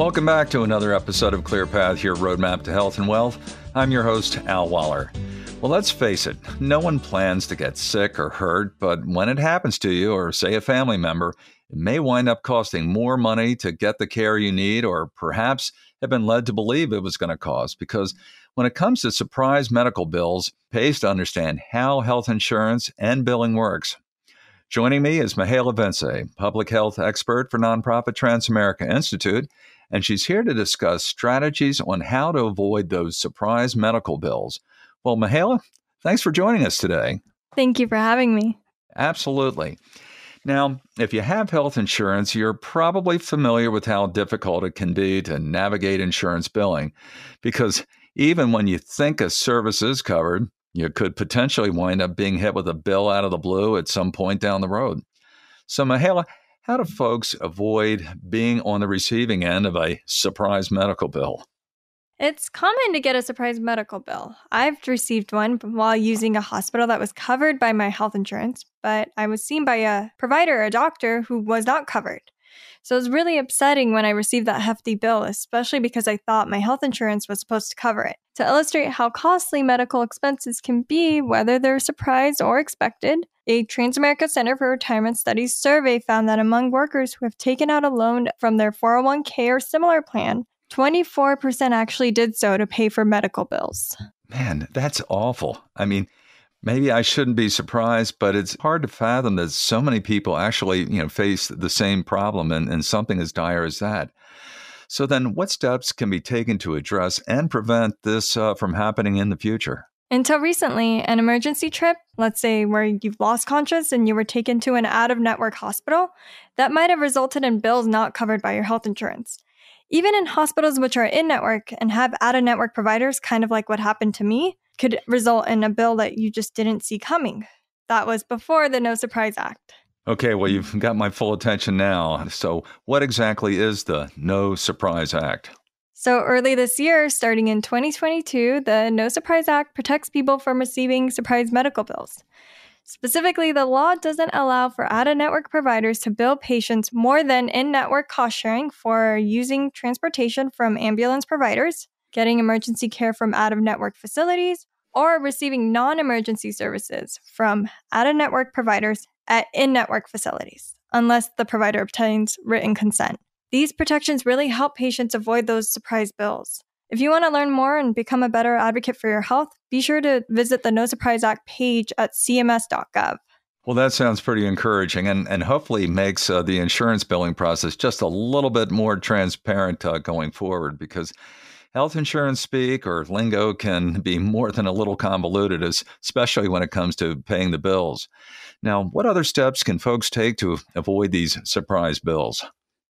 Welcome back to another episode of Clear Path, your roadmap to health and wealth. I'm your host, Al Waller. Well, let's face it, no one plans to get sick or hurt, but when it happens to you, or say a family member, it may wind up costing more money to get the care you need, or perhaps have been led to believe it was going to cost. Because when it comes to surprise medical bills, pays to understand how health insurance and billing works. Joining me is Mihaela Vince, public health expert for nonprofit Transamerica Institute and she's here to discuss strategies on how to avoid those surprise medical bills. Well, Mihaela, thanks for joining us today. Thank you for having me. Absolutely. Now, if you have health insurance, you're probably familiar with how difficult it can be to navigate insurance billing because even when you think a service is covered, you could potentially wind up being hit with a bill out of the blue at some point down the road. So, Mihaela, how do folks avoid being on the receiving end of a surprise medical bill? It's common to get a surprise medical bill. I've received one while using a hospital that was covered by my health insurance, but I was seen by a provider, a doctor, who was not covered. So it was really upsetting when I received that hefty bill, especially because I thought my health insurance was supposed to cover it. To illustrate how costly medical expenses can be, whether they're surprised or expected, a Transamerica Center for Retirement Studies survey found that among workers who have taken out a loan from their 401k or similar plan, 24% actually did so to pay for medical bills. Man, that's awful. I mean, maybe I shouldn't be surprised, but it's hard to fathom that so many people actually, you know, face the same problem and, and something as dire as that. So then what steps can be taken to address and prevent this uh, from happening in the future? Until recently, an emergency trip, let's say where you've lost conscious and you were taken to an out of network hospital, that might have resulted in bills not covered by your health insurance. Even in hospitals which are in network and have out of network providers, kind of like what happened to me, could result in a bill that you just didn't see coming. That was before the No Surprise Act. Okay, well, you've got my full attention now. So, what exactly is the No Surprise Act? So, early this year, starting in 2022, the No Surprise Act protects people from receiving surprise medical bills. Specifically, the law doesn't allow for out of network providers to bill patients more than in network cost sharing for using transportation from ambulance providers, getting emergency care from out of network facilities, or receiving non emergency services from out of network providers at in network facilities, unless the provider obtains written consent. These protections really help patients avoid those surprise bills. If you want to learn more and become a better advocate for your health, be sure to visit the No Surprise Act page at cms.gov. Well, that sounds pretty encouraging and, and hopefully makes uh, the insurance billing process just a little bit more transparent uh, going forward because health insurance speak or lingo can be more than a little convoluted, especially when it comes to paying the bills. Now, what other steps can folks take to avoid these surprise bills?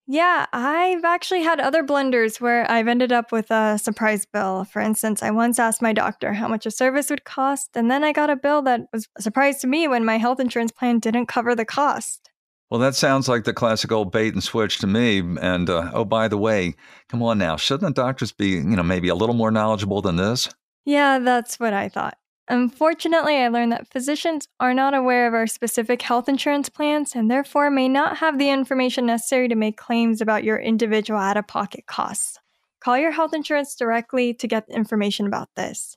Yeah, I've actually had other blunders where I've ended up with a surprise bill. For instance, I once asked my doctor how much a service would cost, and then I got a bill that was a surprise to me when my health insurance plan didn't cover the cost. Well, that sounds like the classic old bait and switch to me. And uh, oh, by the way, come on now, shouldn't the doctors be, you know, maybe a little more knowledgeable than this? Yeah, that's what I thought. Unfortunately, I learned that physicians are not aware of our specific health insurance plans and therefore may not have the information necessary to make claims about your individual out of pocket costs. Call your health insurance directly to get information about this.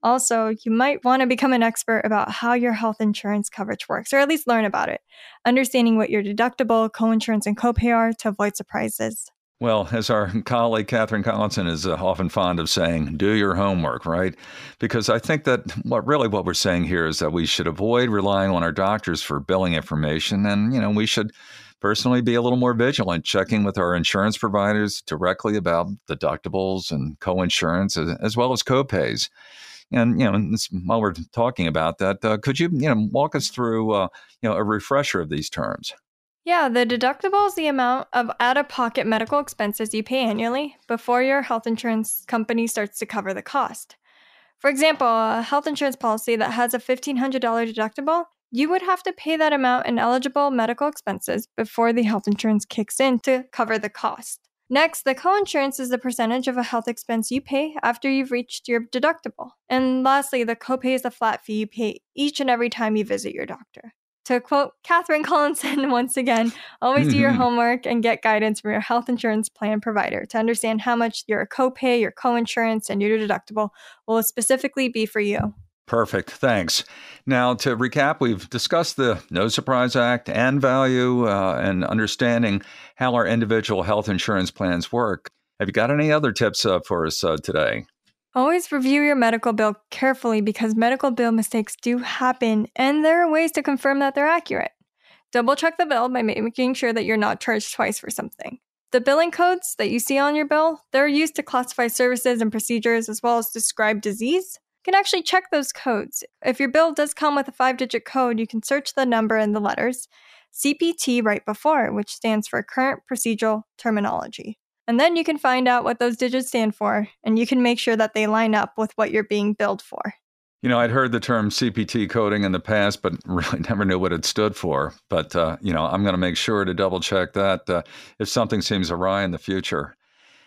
Also, you might want to become an expert about how your health insurance coverage works, or at least learn about it, understanding what your deductible, coinsurance, and copay are to avoid surprises. Well, as our colleague Catherine Collinson is uh, often fond of saying, do your homework, right? Because I think that what really what we're saying here is that we should avoid relying on our doctors for billing information, and you know we should personally be a little more vigilant, checking with our insurance providers directly about deductibles and co-insurance as well as copays. And you know, while we're talking about that, uh, could you you know walk us through uh, you know a refresher of these terms? Yeah, the deductible is the amount of out of pocket medical expenses you pay annually before your health insurance company starts to cover the cost. For example, a health insurance policy that has a $1,500 deductible, you would have to pay that amount in eligible medical expenses before the health insurance kicks in to cover the cost. Next, the coinsurance is the percentage of a health expense you pay after you've reached your deductible. And lastly, the copay is the flat fee you pay each and every time you visit your doctor. To quote Catherine Collinson once again, always do your Mm-hmm. homework and get guidance from your health insurance plan provider to understand how much your copay, your coinsurance, and your deductible will specifically be for you. Perfect. Thanks. Now, to recap, we've discussed the No Surprise Act and value uh, and understanding how our individual health insurance plans work. Have you got any other tips uh, for us uh, today? Always review your medical bill carefully because medical bill mistakes do happen and there are ways to confirm that they're accurate. Double check the bill by making sure that you're not charged twice for something. The billing codes that you see on your bill, they're used to classify services and procedures as well as describe disease. You can actually check those codes. If your bill does come with a five digit code, you can search the number and the letters CPT right before, which stands for current procedural terminology. And then you can find out what those digits stand for, and you can make sure that they line up with what you're being billed for. You know, I'd heard the term CPT coding in the past, but really never knew what it stood for. But, uh, you know, I'm going to make sure to double check that uh, if something seems awry in the future.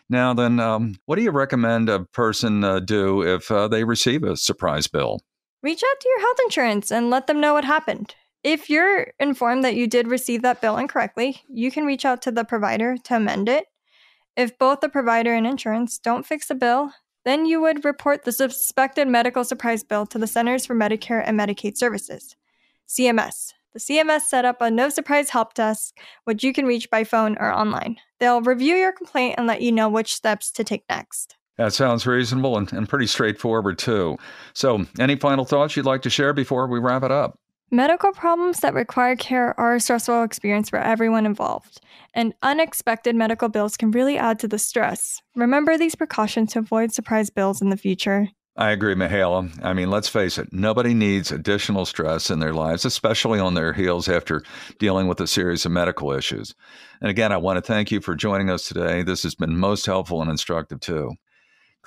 Now, then, um, what do you recommend a person uh, do if uh, they receive a surprise bill? Reach out to your health insurance and let them know what happened. If you're informed that you did receive that bill incorrectly, you can reach out to the provider to amend it. If both the provider and insurance don't fix the bill, then you would report the suspected medical surprise bill to the Centers for Medicare and Medicaid Services, CMS. The CMS set up a no surprise help desk, which you can reach by phone or online. They'll review your complaint and let you know which steps to take next. That sounds reasonable and, and pretty straightforward, too. So, any final thoughts you'd like to share before we wrap it up? Medical problems that require care are a stressful experience for everyone involved, and unexpected medical bills can really add to the stress. Remember these precautions to avoid surprise bills in the future. I agree, Mihaela. I mean, let's face it, nobody needs additional stress in their lives, especially on their heels after dealing with a series of medical issues. And again, I want to thank you for joining us today. This has been most helpful and instructive, too.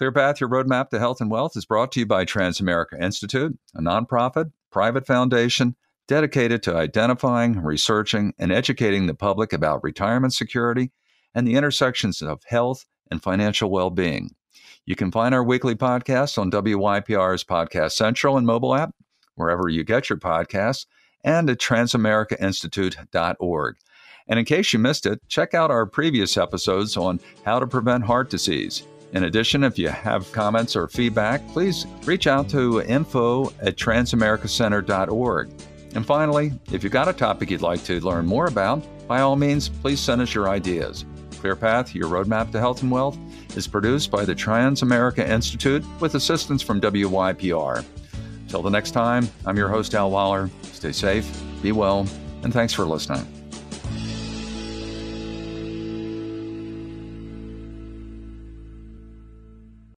ClearPath, your roadmap to health and wealth, is brought to you by Transamerica Institute, a nonprofit, private foundation dedicated to identifying, researching, and educating the public about retirement security and the intersections of health and financial well being. You can find our weekly podcast on WYPR's Podcast Central and mobile app, wherever you get your podcasts, and at transamericainstitute.org. And in case you missed it, check out our previous episodes on how to prevent heart disease. In addition, if you have comments or feedback, please reach out to info at transamericacenter.org. And finally, if you've got a topic you'd like to learn more about, by all means, please send us your ideas. ClearPath, your roadmap to health and wealth, is produced by the Transamerica Institute with assistance from WYPR. Till the next time, I'm your host, Al Waller. Stay safe, be well, and thanks for listening.